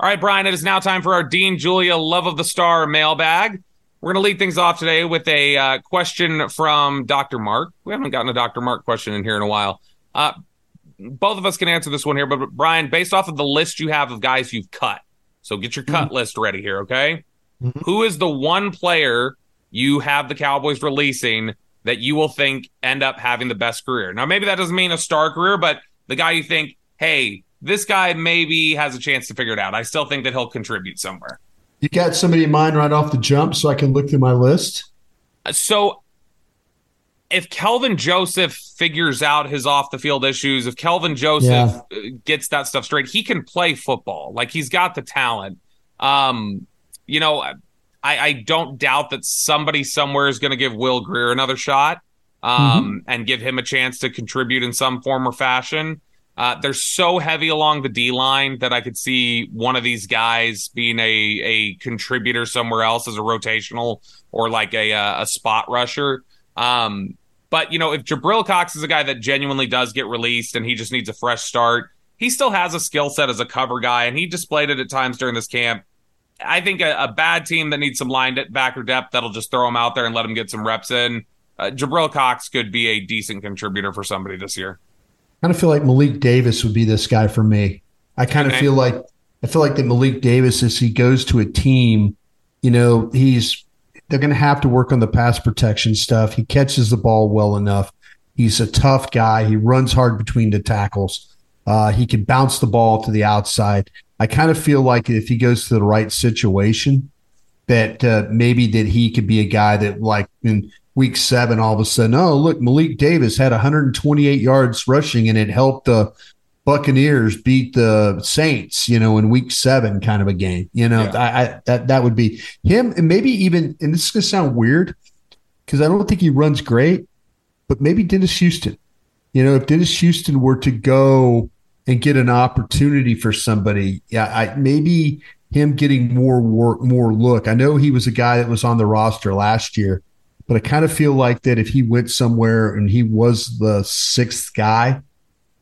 All right, Bryan, it is now time for our Dean Julia Love of the Star mailbag. We're going to lead things off today with a uh, question from Dr. Mark. We haven't gotten a Dr. Mark question in here in a while. Uh, both of us can answer this one here, but Bryan, based off of the list you have of guys you've cut, so get your cut mm-hmm. list ready here, okay? Mm-hmm. Who is the one player you have the Cowboys releasing that you will think end up having the best career? Now, maybe that doesn't mean a star career, but the guy you think, hey, this guy maybe has a chance to figure it out. I still think that he'll contribute somewhere. You got somebody in mind right off the jump so I can look through my list? So if Kelvin Joseph figures out his off the field issues, if Kelvin Joseph yeah. Uh, gets that stuff straight, he can play football. Like he's got the talent. Um, you know, I, I don't doubt that somebody somewhere is going to give Will Grier another shot um, mm-hmm. and give him a chance to contribute in some form or fashion. Uh, they're so heavy along the D line that I could see one of these guys being a a contributor somewhere else as a rotational or like a a, a spot rusher. Um, but you know, if Jabril Cox is a guy that genuinely does get released and he just needs a fresh start, he still has a skill set as a cover guy, and he displayed it at times during this camp. I think a, a bad team that needs some line backer depth that'll just throw him out there and let him get some reps in. Uh, Jabril Cox could be a decent contributor for somebody this year kind of feel like Malik Davis would be this guy for me. I kind okay. of feel like I feel like that Malik Davis, as he goes to a team, you know, he's they're going to have to work on the pass protection stuff. He catches the ball well enough. He's a tough guy. He runs hard between the tackles. Uh, he can bounce the ball to the outside. I kind of feel like if he goes to the right situation, that uh, maybe that he could be a guy that like in week seven, all of a sudden, oh, look, Malik Davis had 128 yards rushing and it helped the Buccaneers beat the Saints, you know, in week seven kind of a game. You know, yeah. I, I, that that would be him and maybe even and this is gonna sound weird because I don't think he runs great, but maybe Dennis Houston. You know, if Dennis Houston were to go and get an opportunity for somebody, yeah, I maybe him getting more work, more look. I know he was a guy that was on the roster last year, but I kind of feel like that if he went somewhere and he was the sixth guy,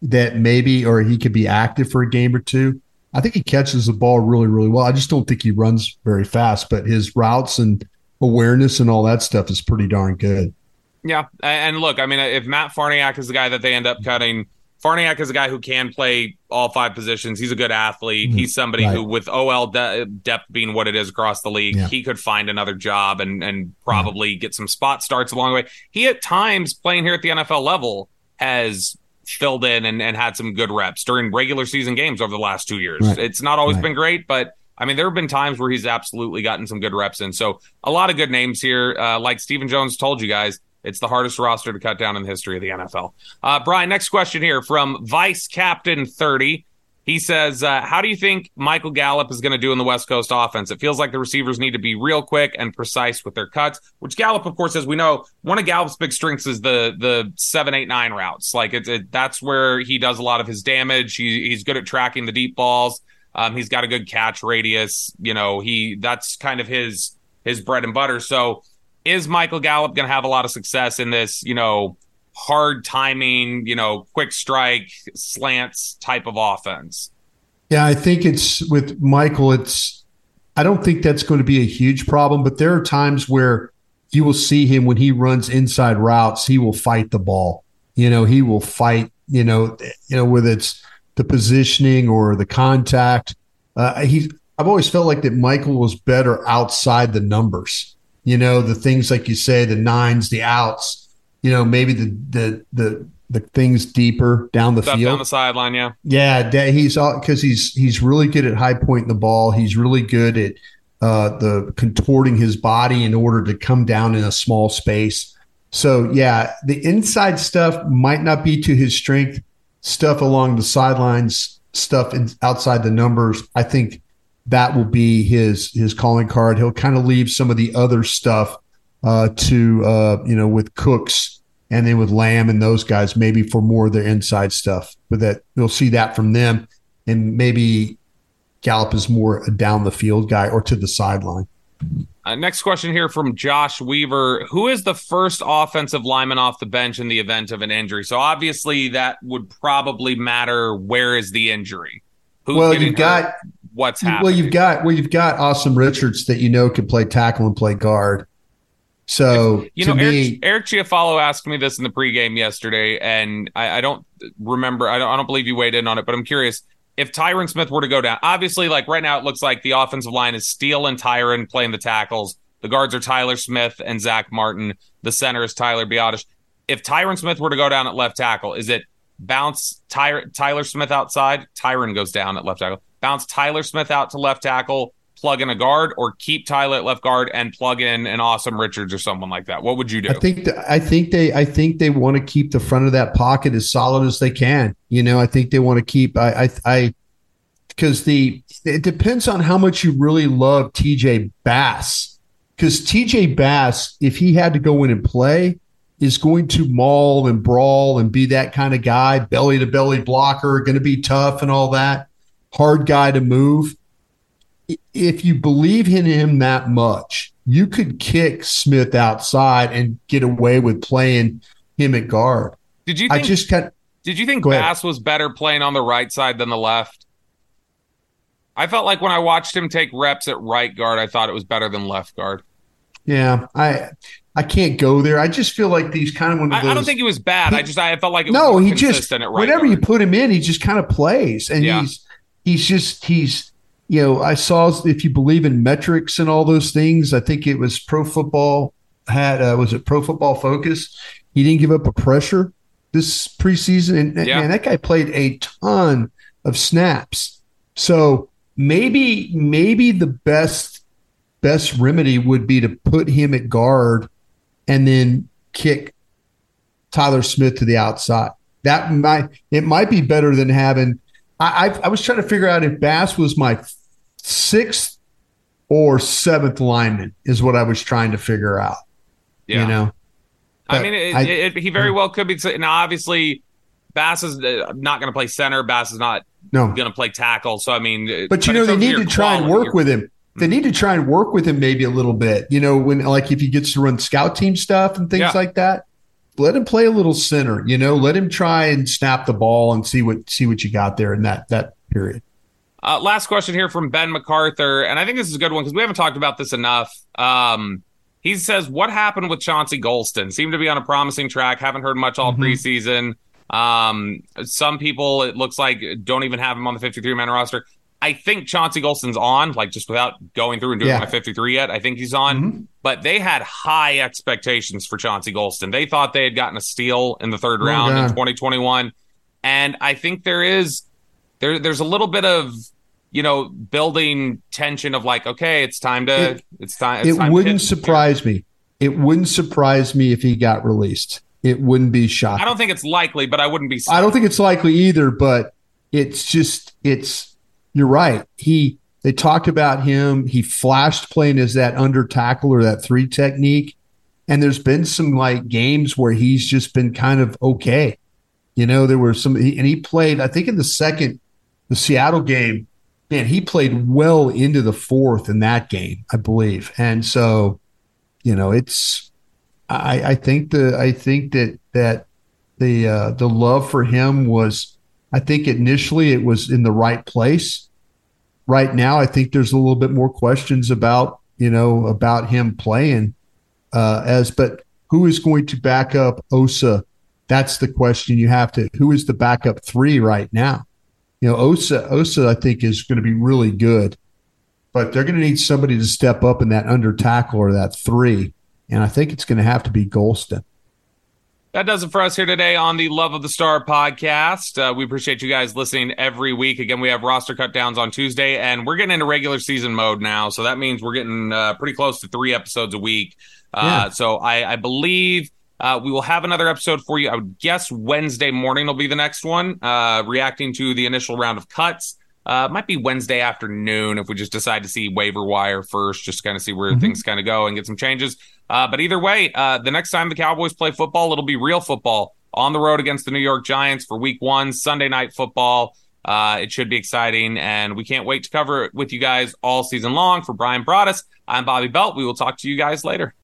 that maybe, or he could be active for a game or two. I think he catches the ball really, really well. I just don't think he runs very fast, but his routes and awareness and all that stuff is pretty darn good. Yeah. And look, I mean, if Matt Farniok is the guy that they end up cutting, Farniok is a guy who can play all five positions. He's a good athlete. Mm-hmm. He's somebody right. who, with OL de- depth being what it is across the league, yeah. he could find another job and and probably yeah. get some spot starts along the way. He at times playing here at the NFL level has filled in and, and had some good reps during regular season games over the last two years. Right. It's not always right. been great, but I mean, there have been times where he's absolutely gotten some good reps in. So a lot of good names here. Uh, like Stephen Jones told you guys, it's the hardest roster to cut down in the history of the NFL. Uh, Bryan, next question here from Vice Captain 30. He says, uh, How do you think Michael Gallup is going to do in the West Coast offense? It feels like the receivers need to be real quick and precise with their cuts, which Gallup, of course, as we know, one of Gallup's big strengths is the the seven, eight, nine routes. Like it, that's where he does a lot of his damage. He, he's good at tracking the deep balls. Um, he's got a good catch radius. You know, he that's kind of his his bread and butter. So is Michael Gallup going to have a lot of success in this, you know, hard timing, you know, quick strike, slants type of offense? Yeah, I think it's with Michael, it's, I don't think that's going to be a huge problem, but there are times where you will see him when he runs inside routes, he will fight the ball. You know, he will fight, you know, you know, whether it's the positioning or the contact. Uh, he's, I've always felt like that Michael was better outside the numbers you know, the things like you say, the nines, the outs, you know, maybe the the the the things deeper down the Stuff field, down the sideline. Yeah, yeah. He's all because he's he's really good at high pointing the ball. He's really good at uh, the contorting his body in order to come down in a small space. So yeah, the inside stuff might not be to his strength. Stuff along the sidelines, stuff in, outside the numbers, I think that will be his his calling card. He'll kind of leave some of the other stuff uh, to uh, you know with Cooks and then with Lamb and those guys maybe for more of the inside stuff. But that you'll see that from them, and maybe Gallup is more a down the field guy or to the sideline. Uh, next question here from Josh Weaver. Who is the first offensive lineman off the bench in the event of an injury? So obviously that would probably matter. Where is the injury? Who's well, you've got what's happening. Well, you've got well, you've got Asim Richards that you know can play tackle and play guard. So you know, me, Eric, Eric Chiafalo asked me this in the pregame yesterday, and I, I don't remember. I don't, I don't believe you weighed in on it, but I'm curious if Tyron Smith were to go down. Obviously, like right now, it looks like the offensive line is Steele and Tyron playing the tackles. The guards are Tyler Smith and Zach Martin. The center is Tyler Biadasz. If Tyron Smith were to go down at left tackle, is it bounce Ty- Tyler Smith outside? Tyron goes down at left tackle. Bounce Tyler Smith out to left tackle plug in a guard or keep Tyler at left guard and plug in an Asim Richards or someone like that? What would you do? I think th- I think they I think they want to keep the front of that pocket as solid as they can. You know, I think they want to keep I I, I because the it depends on how much you really love TJ Bass. Because TJ Bass, if he had to go in and play, is going to maul and brawl and be that kind of guy, belly to belly blocker, going to be tough and all that, hard guy to move if you believe in him that much, you could kick Smith outside and get away with playing him at guard. Did you? Think, I just got. Did you think Bass was better playing on the right side than the left? I felt like when I watched him take reps at right guard, I thought it was better than left guard. Yeah, I I can't go there. I just feel like these kind of one of those. I, I don't think he was bad. He, I just I felt like no, he just right whenever guard. you put him in, he just kind of plays, and yeah. he's he's just he's you know, I saw if you believe in metrics and all those things, I think it was Pro Football had uh, was it Pro Football Focus? He didn't give up a pressure this preseason, and yeah. man, that guy played a ton of snaps. So maybe maybe the best best remedy would be to put him at guard and then kick Tyler Smith to the outside. That might it might be better than having. I, I, I was trying to figure out if Bass was my sixth or seventh lineman is what I was trying to figure out. Yeah. You know, I mean, it, I, it, he very well could be. Now, obviously, Bass is uh, not going to play center. Bass is not no. going to play tackle. So, I mean, but you know, they need to try and work with him. They need to try and work with him maybe a little bit. You know, when like if he gets to run scout team stuff and things yeah. like that, let him play a little center. You know, let him try and snap the ball and see what see what you got there in that that period. Uh, last question here from Ben MacArthur, and I think this is a good one because we haven't talked about this enough. Um, he says, "What happened with Chauncey Golston? Seemed to be on a promising track. Haven't heard much all mm-hmm. preseason. Um, some people, it looks like, don't even have him on the 53 man roster. I think Chauncey Golston's on, like just without going through and doing yeah. my 53 yet. I think he's on, mm-hmm. but they had high expectations for Chauncey Golston. They thought they had gotten a steal in the third oh, round in 2021, and I think there is there there's a little bit of you know building tension of like okay it's time to it, it's time it's it time wouldn't surprise me it wouldn't surprise me if he got released it wouldn't be shocking i don't think it's likely but i wouldn't be surprised. i don't think it's likely either but it's just it's you're right he they talked about him he flashed playing as that under tackle or that three technique and there's been some like games where he's just been kind of okay you know there were some and he played i think in the second the Seattle game, man, he played well into the fourth in that game, I believe. And so, you know, it's I, I think the I think that that the uh, the love for him was I think initially it was in the right place. Right now, I think there's a little bit more questions about you know about him playing uh, as, but who is going to back up Osa? That's the question you have to. Who is the backup three right now? you know, Osa, Osa, I think is going to be really good, but they're going to need somebody to step up in that under tackle or that three. And I think it's going to have to be Golston. That does it for us here today on the Love of the Star podcast. Uh, we appreciate you guys listening every week. Again, we have roster cut downs on Tuesday, and we're getting into regular season mode now. So that means we're getting uh, pretty close to three episodes a week. Uh, yeah. So I, I believe uh, we will have another episode for you. I would guess Wednesday morning will be the next one, uh, reacting to the initial round of cuts. Uh, might be Wednesday afternoon if we just decide to see waiver wire first, just kind of see where mm-hmm. things kind of go and get some changes. Uh, but either way, uh, the next time the Cowboys play football, it'll be real football on the road against the New York Giants for Week One, Sunday night football. Uh, it should be exciting, and we can't wait to cover it with you guys all season long. For Bryan Broaddus, I'm Bobby Belt. We will talk to you guys later.